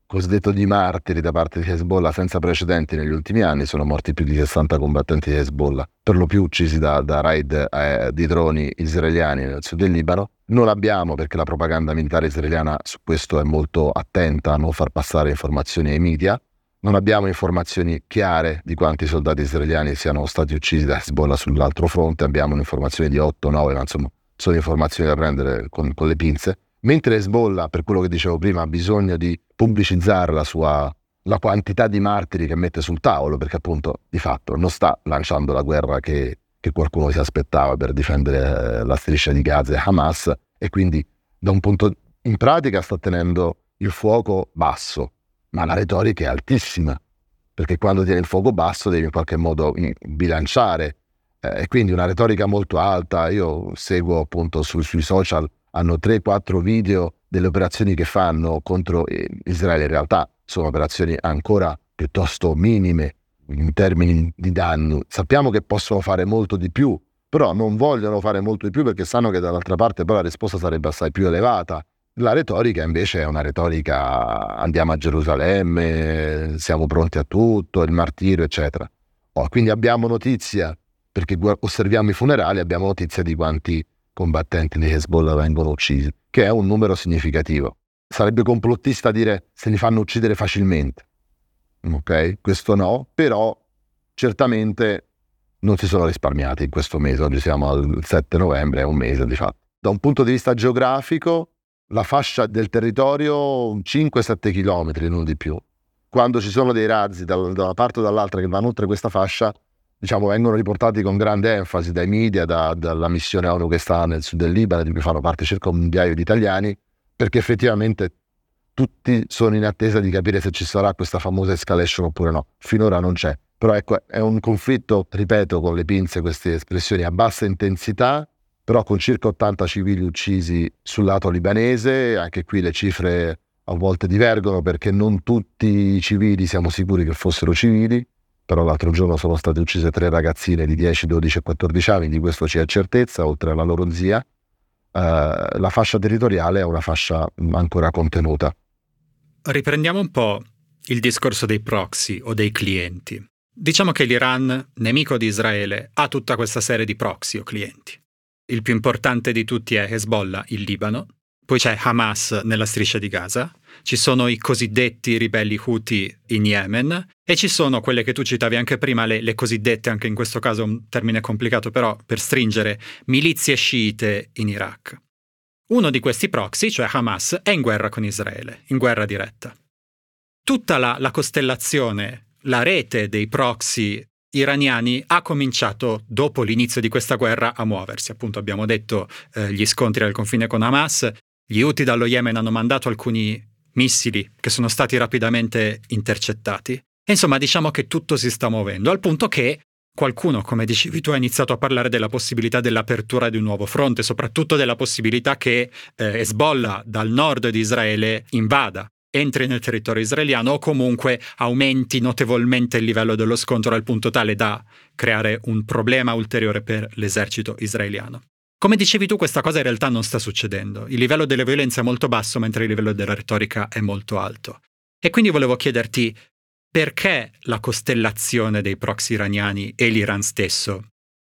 cosiddetto di martiri da parte di Hezbollah senza precedenti negli ultimi anni, sono morti più di 60 combattenti di Hezbollah, per lo più uccisi da, da raid eh, di droni israeliani nel sud del Libano. Non abbiamo, perché la propaganda militare israeliana su questo è molto attenta a non far passare informazioni ai media, non abbiamo informazioni chiare di quanti soldati israeliani siano stati uccisi da Hezbollah sull'altro fronte, abbiamo un'informazione di 8-9, ma insomma sono informazioni da prendere con, con, le pinze. Mentre Hezbollah, per quello che dicevo prima, ha bisogno di pubblicizzare la sua la quantità di martiri che mette sul tavolo, perché appunto di fatto non sta lanciando la guerra che, che qualcuno si aspettava per difendere eh, la striscia di Gaza e Hamas, e quindi da un punto in pratica sta tenendo il fuoco basso, ma la retorica è altissima, perché quando tieni il fuoco basso devi in qualche modo bilanciare. Eh, e quindi una retorica molto alta, io seguo appunto su, sui social, hanno 3-4 video delle operazioni che fanno contro eh, Israele, in realtà sono operazioni ancora piuttosto minime in termini di danno. Sappiamo che possono fare molto di più, però non vogliono fare molto di più perché sanno che dall'altra parte poi la risposta sarebbe assai più elevata la retorica invece è una retorica andiamo a Gerusalemme, siamo pronti a tutto, il martirio, eccetera. Oh, quindi abbiamo notizia, perché osserviamo i funerali, abbiamo notizia di quanti combattenti di Hezbollah vengono uccisi, che è un numero significativo. Sarebbe complottista dire se li fanno uccidere facilmente. Ok? Questo no, però certamente non si sono risparmiati in questo mese. Oggi siamo al 7 novembre, è un mese di fatto. Da un punto di vista geografico, la fascia del territorio 5-7 km, non di più. Quando ci sono dei razzi da, una parte o dall'altra che vanno oltre questa fascia, diciamo, vengono riportati con grande enfasi dai media, da, dalla missione ONU che sta nel sud del Libano, di cui fanno parte circa un migliaio di italiani, perché effettivamente tutti sono in attesa di capire se ci sarà questa famosa escalation oppure no. Finora non c'è. Però ecco, è un conflitto, ripeto con le pinze queste espressioni, a bassa intensità, però con circa 80 civili uccisi sul lato libanese, anche qui le cifre a volte divergono perché non tutti i civili siamo sicuri che fossero civili, però l'altro giorno sono state uccise tre ragazzine di 10, 12 e 14 anni, di questo c'è certezza, oltre alla loro zia. Uh, la fascia territoriale è una fascia ancora contenuta. Riprendiamo un po' il discorso dei proxy o dei clienti. Diciamo che l'Iran, nemico di Israele, ha tutta questa serie di proxy o clienti. Il più importante di tutti è Hezbollah, il Libano, poi c'è Hamas nella striscia di Gaza, ci sono i cosiddetti ribelli Houthi in Yemen e ci sono quelle che tu citavi anche prima, le, le cosiddette, anche in questo caso un termine complicato però per stringere, milizie sciite in Iraq. Uno di questi proxy, cioè Hamas, è in guerra con Israele, in guerra diretta. Tutta la, la costellazione, la rete dei proxy iraniani ha cominciato dopo l'inizio di questa guerra a muoversi. Appunto abbiamo detto eh, gli scontri al confine con Hamas, gli Houthi dallo Yemen hanno mandato alcuni missili che sono stati rapidamente intercettati. E insomma diciamo che tutto si sta muovendo, al punto che qualcuno, come dicevi tu, ha iniziato a parlare della possibilità dell'apertura di un nuovo fronte, soprattutto della possibilità che eh, Hezbollah dal nord di Israele invada entri nel territorio israeliano o comunque aumenti notevolmente il livello dello scontro al punto tale da creare un problema ulteriore per l'esercito israeliano. Come dicevi tu, questa cosa in realtà non sta succedendo. Il livello delle violenze è molto basso, mentre il livello della retorica è molto alto. E quindi volevo chiederti perché la costellazione dei proxy iraniani e l'Iran stesso,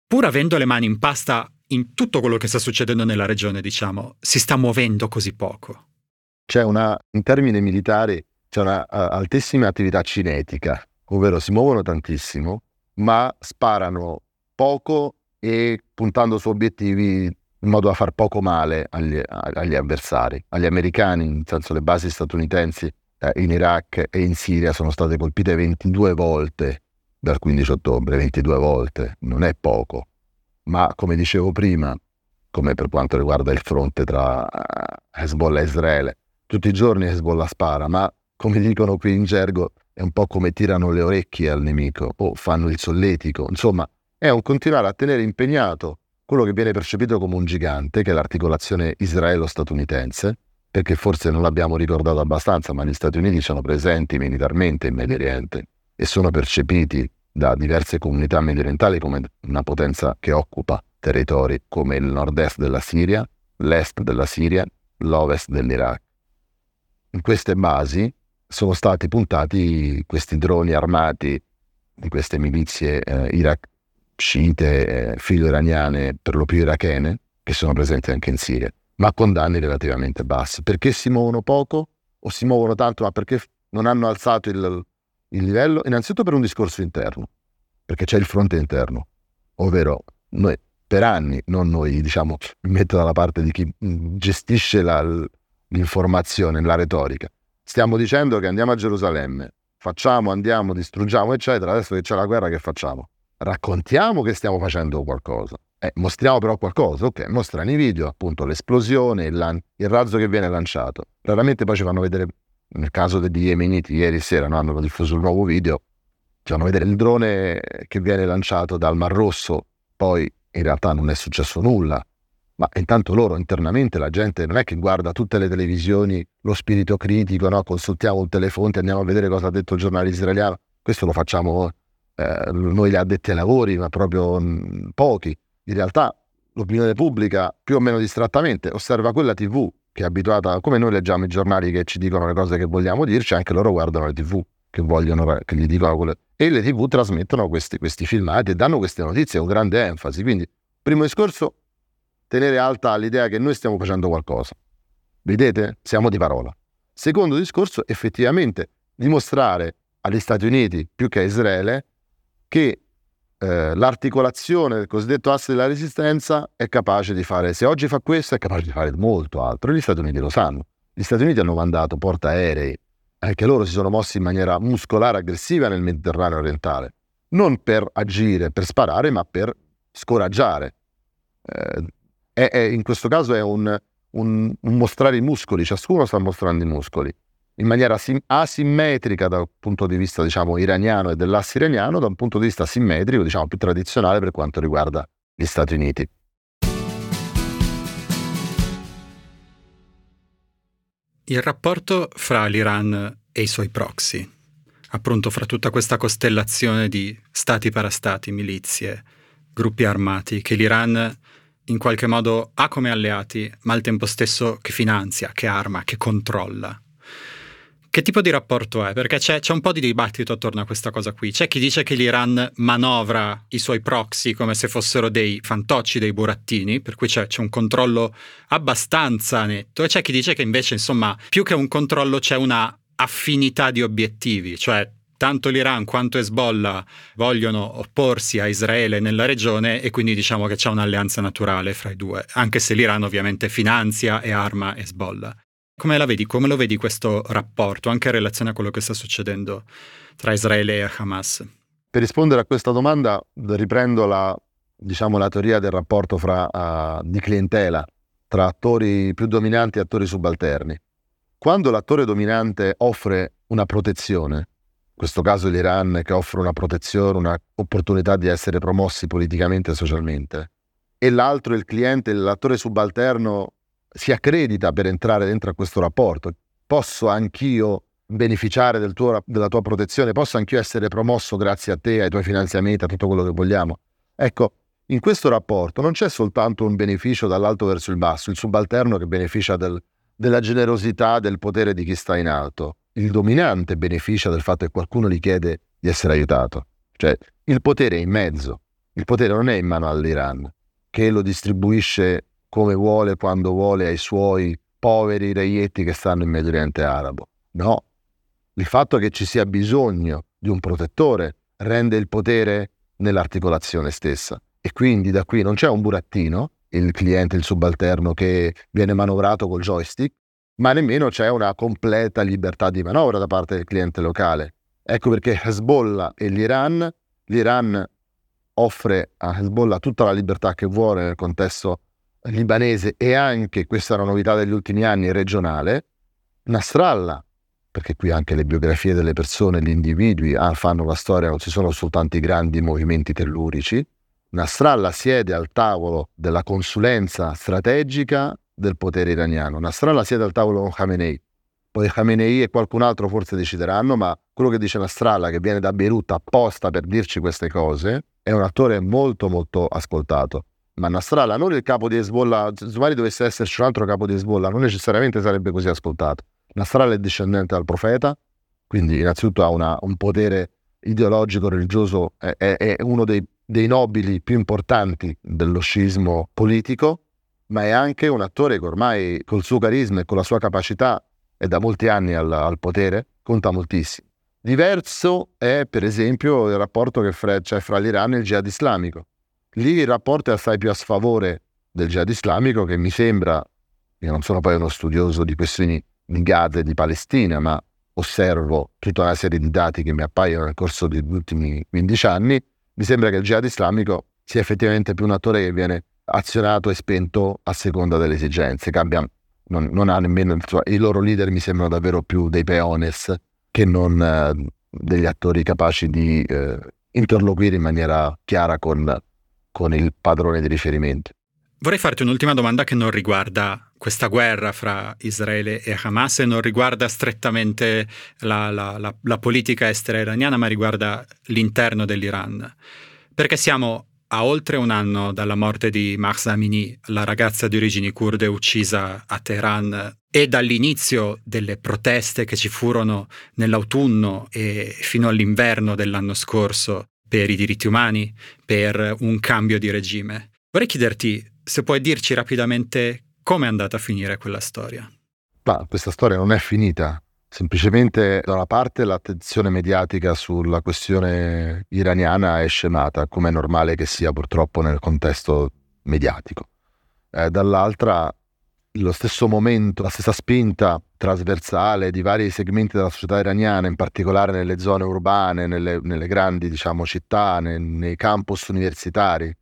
pur avendo le mani in pasta in tutto quello che sta succedendo nella regione, diciamo, si sta muovendo così poco? C'è una, in termini militari, c'è una uh, altissima attività cinetica, ovvero si muovono tantissimo, ma sparano poco e puntando su obiettivi in modo da far poco male agli, agli avversari. Agli americani, nel senso le basi statunitensi eh, in Iraq e in Siria sono state colpite 22 volte dal 15 ottobre, 22 volte, non è poco, ma come dicevo prima, come per quanto riguarda il fronte tra eh, Hezbollah e Israele, tutti i giorni Hezbollah spara, ma come dicono qui in gergo è un po' come tirano le orecchie al nemico o fanno il solletico, insomma è un continuare a tenere impegnato quello che viene percepito come un gigante, che è l'articolazione israelo-statunitense, perché forse non l'abbiamo ricordato abbastanza, ma gli Stati Uniti sono presenti militarmente in Medio Oriente e sono percepiti da diverse comunità mediorientali come una potenza che occupa territori come il nord-est della Siria, l'est della Siria, l'ovest dell'Iraq. In queste basi sono stati puntati questi droni armati di queste milizie eh, Iraq, sciite, eh, filo-iraniane, per lo più irachene, che sono presenti anche in Siria ma con danni relativamente bassi. Perché si muovono poco o si muovono tanto, ma perché non hanno alzato il, il livello? Innanzitutto per un discorso interno, perché c'è il fronte interno, ovvero noi per anni, non noi, diciamo, mi metto dalla parte di chi mm, gestisce la, l'informazione, la retorica. Stiamo dicendo che andiamo a Gerusalemme, facciamo, andiamo, distruggiamo, eccetera. Adesso che c'è la guerra, che facciamo? Raccontiamo che stiamo facendo qualcosa. Eh, mostriamo però qualcosa, ok, mostrano i video, appunto l'esplosione, il, lan- il, razzo che viene lanciato. Raramente poi ci fanno vedere, nel caso degli Yemeniti, ieri sera no, hanno diffuso un nuovo video, ci fanno vedere il drone che viene lanciato dal Mar Rosso, poi in realtà non è successo nulla, ma intanto loro internamente la gente non è che guarda tutte le televisioni, lo spirito critico, no? consultiamo un telefonte, andiamo a vedere cosa ha detto il giornale israeliano, questo lo facciamo eh, noi gli addetti ai lavori, ma proprio mh, mm, pochi in realtà l'opinione pubblica più o meno distrattamente osserva quella TV che è abituata, come noi leggiamo i giornali che ci dicono le cose che vogliamo dirci, anche loro guardano le TV che vogliono, che gli dicono quelle... E le TV trasmettono questi, questi filmati e danno queste notizie con grande enfasi. Quindi, primo discorso, tenere alta l'idea che noi stiamo facendo qualcosa. Vedete? Siamo di parola. Secondo discorso, effettivamente, dimostrare agli Stati Uniti più che a Israele che eh, l'articolazione del cosiddetto asse della resistenza è capace di fare, se oggi fa questo, è capace di fare molto altro. Gli Stati Uniti lo sanno. Gli Stati Uniti hanno mandato portaerei, anche loro si sono mossi in maniera muscolare aggressiva nel Mediterraneo orientale, non per agire, per sparare, ma per scoraggiare. Eh, è, è, in questo caso è un, un, un mostrare i muscoli, ciascuno sta mostrando i muscoli in maniera sim- asimmetrica dal punto di vista diciamo, iraniano e dell'asse iraniano, da un punto di vista simmetrico, diciamo più tradizionale per quanto riguarda gli Stati Uniti. Il rapporto fra l'Iran e i suoi proxy, appunto fra tutta questa costellazione di stati parastati, milizie, gruppi armati che l'Iran in qualche modo ha come alleati, ma al tempo stesso che finanzia, che arma, che controlla. Che tipo di rapporto è? Perché c'è, c'è, un po' di dibattito attorno a questa cosa qui. C'è chi dice che l'Iran manovra i suoi proxy come se fossero dei fantocci, dei burattini, per cui c'è, c'è un controllo abbastanza netto, e c'è chi dice che invece, insomma, più che un controllo c'è una affinità di obiettivi, cioè tanto l'Iran quanto Hezbollah vogliono opporsi a Israele nella regione e quindi diciamo che c'è un'alleanza naturale fra i due, anche se l'Iran ovviamente finanzia e arma Hezbollah. Come la vedi? Come lo vedi questo rapporto, anche in relazione a quello che sta succedendo tra Israele e Hamas? Per rispondere a questa domanda riprendo la, diciamo, la teoria del rapporto fra, uh, di clientela tra attori più dominanti e attori subalterni. Quando l'attore dominante offre una protezione, questo caso l'Iran che offre una protezione, un'opportunità di essere promossi politicamente e socialmente, e l'altro, il cliente, l'attore subalterno, si accredita per entrare dentro a questo rapporto. Posso anch'io beneficiare del tuo, della tua protezione, posso anch'io essere promosso grazie a te, ai tuoi finanziamenti, a tutto quello che vogliamo. Ecco, in questo rapporto non c'è soltanto un beneficio dall'alto verso il basso, il subalterno che beneficia del, della generosità del potere di chi sta in alto, il dominante beneficia del fatto che qualcuno gli chiede di essere aiutato. Cioè, il potere è in mezzo, il potere non è in mano all'Iran, che lo distribuisce come vuole, quando vuole, ai suoi poveri reietti che stanno in Medio Oriente Arabo. No, il fatto che ci sia bisogno di un protettore rende il potere nell'articolazione stessa. E quindi da qui non c'è un burattino, il cliente, il subalterno che viene manovrato col joystick, ma nemmeno c'è una completa libertà di manovra da parte del cliente locale. Ecco perché Hezbollah e l'Iran, l'Iran offre a Hezbollah tutta la libertà che vuole nel contesto libanese e anche, questa è una novità degli ultimi anni, regionale, Nasrallah, perché qui anche le biografie delle persone, gli individui ah, fanno la storia, non ci sono soltanto i grandi movimenti tellurici, Nasrallah siede al tavolo della consulenza strategica del potere iraniano, Nasrallah siede al tavolo con Khamenei, poi Khamenei e qualcun altro forse decideranno, ma quello che dice Nasrallah, che viene da Beirut apposta per dirci queste cose, è un attore molto molto ascoltato. Ma Nasrallah, non il capo di Hezbollah, se magari dovesse esserci un altro capo di Hezbollah, non necessariamente sarebbe così ascoltato. Nasrallah è discendente dal profeta, quindi innanzitutto ha una, un potere ideologico, religioso, è, è, è uno dei, dei, nobili più importanti dello scismo politico, ma è anche un attore che ormai col suo carisma e con la sua capacità è da molti anni al, al potere, conta moltissimo. Diverso è, per esempio, il rapporto che c'è cioè fra l'Iran e il jihad islamico. Lì il rapporto è assai più a sfavore del jihad islamico, che mi sembra, io non sono poi uno studioso di questioni di Gaza e di Palestina, ma osservo tutta una serie di dati che mi appaiono nel corso degli ultimi 15 anni, mi sembra che il jihad islamico sia effettivamente più un attore che viene azionato e spento a seconda delle esigenze. Cambia, non, non ha nemmeno suo, i loro leader mi sembrano davvero più dei peones che non eh, degli attori capaci di eh, interloquire in maniera chiara con, con il padrone di riferimento. Vorrei farti un'ultima domanda che non riguarda questa guerra fra Israele e Hamas e non riguarda strettamente la, la, la, la politica estera iraniana, ma riguarda l'interno dell'Iran. Perché siamo a oltre un anno dalla morte di Mahsa Amini, la ragazza di origini kurde uccisa a Teheran, e dall'inizio delle proteste che ci furono nell'autunno e fino all'inverno dell'anno scorso per i diritti umani, per un cambio di regime. Vorrei chiederti se puoi dirci rapidamente come è andata a finire quella storia. Ma questa storia non è finita. Semplicemente da una parte l'attenzione mediatica sulla questione iraniana è scemata, come è normale che sia purtroppo nel contesto mediatico. Eh, dall'altra lo stesso momento, la stessa spinta trasversale di vari segmenti della società iraniana, in particolare nelle zone urbane, nelle, nelle grandi diciamo, città, nei, nei campus universitari,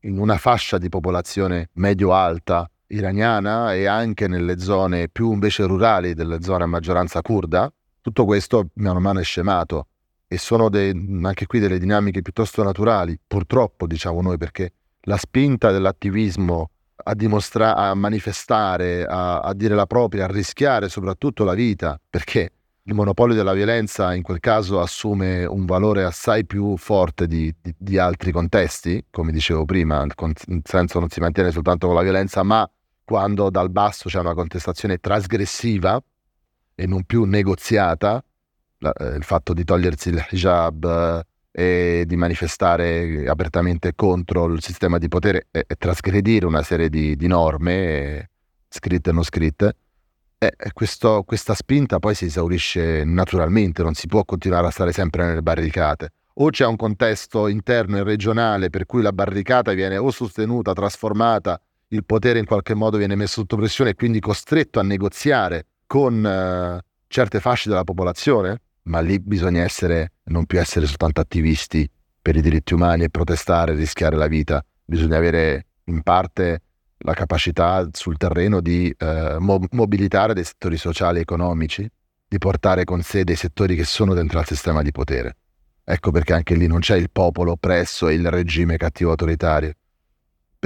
in una fascia di popolazione medio-alta iraniana e anche nelle zone più invece rurali, delle zone a maggioranza kurda, tutto questo mano a mano è scemato e sono de, anche qui delle dinamiche piuttosto naturali, purtroppo diciamo noi, perché la spinta dell'attivismo a dimostrare, a manifestare, a, a dire la propria, a rischiare soprattutto la vita, perché il monopolio della violenza in quel caso assume un valore assai più forte di, di, di altri contesti, come dicevo prima, il consenso non si mantiene soltanto con la violenza, ma quando dal basso c'è una contestazione trasgressiva e non più negoziata, eh, il fatto di togliersi il hijab eh, e di manifestare apertamente contro il sistema di potere e, trasgredire una serie di, di norme, scritte e non scritte, eh, questo, questa spinta poi si esaurisce naturalmente, non si può continuare a stare sempre nelle barricate. O c'è un contesto interno e regionale per cui la barricata viene o sostenuta, trasformata, il potere in qualche modo viene messo sotto pressione e quindi costretto a negoziare con eh, certe fasce della popolazione, ma lì bisogna essere, non più essere soltanto attivisti per i diritti umani e protestare, rischiare la vita, bisogna avere in parte la capacità sul terreno di eh, mo- mobilitare dei settori sociali e economici di portare con sé dei settori che sono dentro al sistema di potere. Ecco perché anche lì non c'è il popolo oppresso e il regime cattivo autoritario.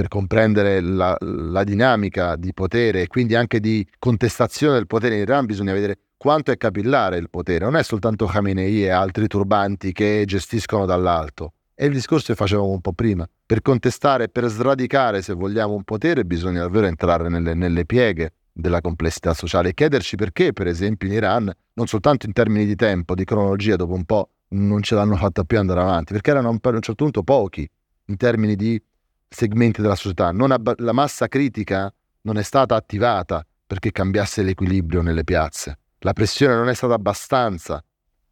Per comprendere la, la dinamica di potere e quindi anche di contestazione del potere in Iran bisogna vedere quanto è capillare il potere. Non è soltanto Khamenei e altri turbanti che gestiscono dall'alto. È il discorso che facevamo un po' prima. Per contestare, per sradicare, se vogliamo, un potere bisogna davvero entrare nelle, nelle pieghe della complessità sociale e chiederci perché, per esempio, in Iran, non soltanto in termini di tempo, di cronologia, dopo un po' non ce l'hanno fatta più andare avanti, perché erano a un certo punto pochi in termini di segmenti della società. Abba- la massa critica non è stata attivata perché cambiasse l'equilibrio nelle piazze. La pressione non è stata abbastanza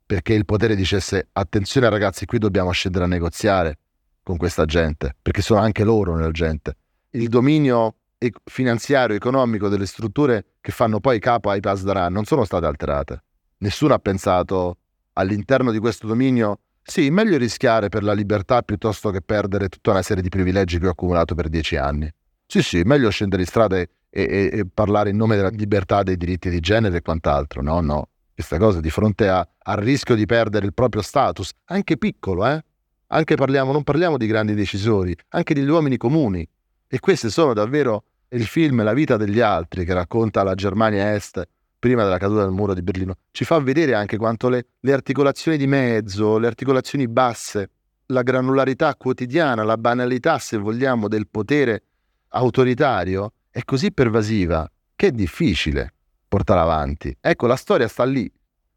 perché il potere dicesse attenzione ragazzi, qui dobbiamo scendere a negoziare con questa gente, perché sono anche loro nella gente. Il dominio finanziario, economico delle strutture che fanno poi capo ai Pasdaran non sono state alterate. Nessuno ha pensato all'interno di questo dominio sì, meglio rischiare per la libertà piuttosto che perdere tutta una serie di privilegi che ho accumulato per dieci anni. Sì, sì, meglio scendere in strada e, e, e parlare in nome della libertà, dei diritti di genere e quant'altro. No, no. Questa cosa di fronte a, al rischio di perdere il proprio status, anche piccolo, eh? Anche parliamo, non parliamo di grandi decisori, anche degli uomini comuni. E queste sono davvero il film La vita degli altri che racconta la Germania Est prima della caduta del muro di Berlino, ci fa vedere anche quanto le, le articolazioni di mezzo, le articolazioni basse, la granularità quotidiana, la banalità, se vogliamo, del potere autoritario è così pervasiva che è difficile portare avanti. Ecco, la storia sta lì.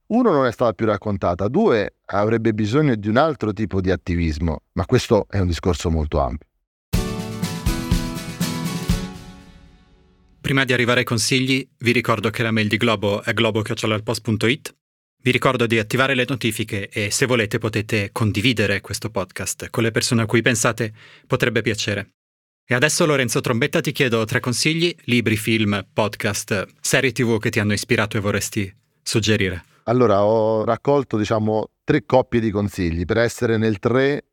Uno, non è stata più raccontata, due, avrebbe bisogno di un altro tipo di attivismo, ma questo è un discorso molto ampio. Prima di arrivare ai consigli, vi ricordo che la mail di Globo è globo.it. Vi ricordo di attivare le notifiche e se volete potete condividere questo podcast con le persone a cui pensate potrebbe piacere. E adesso Lorenzo Trombetta ti chiedo tre consigli, libri, film, podcast, serie tv che ti hanno ispirato e vorresti suggerire. Allora, ho raccolto diciamo tre coppie di consigli. Per essere nel tre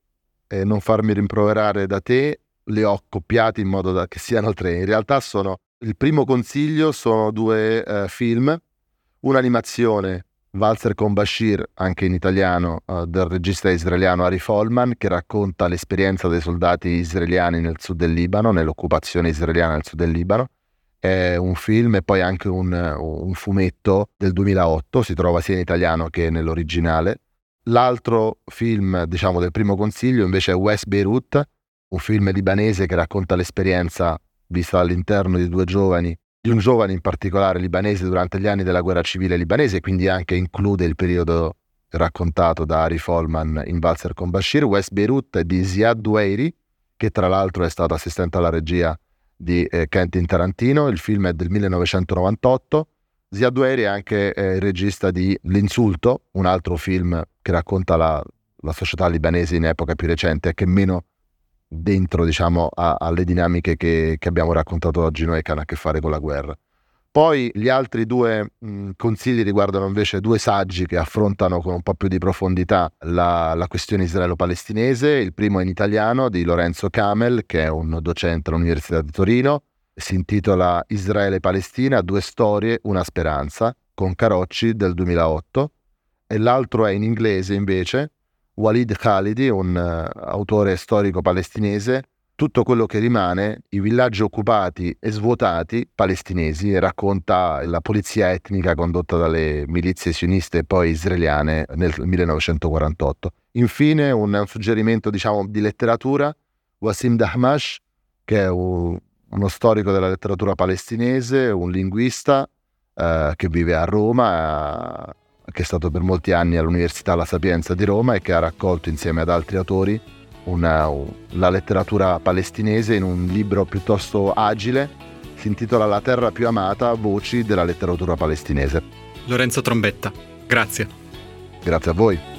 e non farmi rimproverare da te, le ho accoppiate in modo da che siano tre. In realtà sono il primo consiglio sono due eh, film, un'animazione, Valzer con Bashir, anche in italiano, eh, del regista israeliano Ari Folman, che racconta l'esperienza dei soldati israeliani nel sud del Libano, nell'occupazione israeliana nel sud del Libano. È un film e poi anche un, un fumetto del 2008, si trova sia in italiano che nell'originale. L'altro film, diciamo, del primo consiglio invece è West Beirut, un film libanese che racconta l'esperienza vista all'interno di due giovani, di un giovane in particolare libanese durante gli anni della guerra civile libanese, quindi anche include il periodo raccontato da Ari Folman in Valzer con Bashir, West Beirut di Ziad Dueiri, che tra l'altro è stato assistente alla regia di eh, Quentin Tarantino, il film è del 1998. Ziad Dueiri è anche eh, il regista di L'insulto, un altro film che racconta la, la società libanese in epoca più recente, che meno dentro diciamo, a, alle dinamiche che, che, abbiamo raccontato oggi noi che hanno a che fare con la guerra. Poi gli altri due mh, consigli riguardano invece due saggi che affrontano con un po' più di profondità la, la questione israelo-palestinese. Il primo è in italiano di Lorenzo Camel, che è un docente all'Università di Torino. Si intitola Israele-Palestina, due storie, una speranza, con Carocci del 2008. E l'altro è in inglese invece, Walid Khalidi, un uh, autore storico palestinese, tutto quello che rimane, i villaggi occupati e svuotati palestinesi, racconta la polizia etnica condotta dalle milizie sioniste e poi israeliane nel 1948. Infine un, suggerimento diciamo, di letteratura, Wasim Dahmash, che è un, uno storico della letteratura palestinese, un linguista uh, che vive a Roma, che è stato per molti anni all'Università La Sapienza di Roma e che ha raccolto insieme ad altri autori una, la letteratura palestinese in un libro piuttosto agile, si intitola La terra più amata, voci della letteratura palestinese. Lorenzo Trombetta, grazie. Grazie a voi.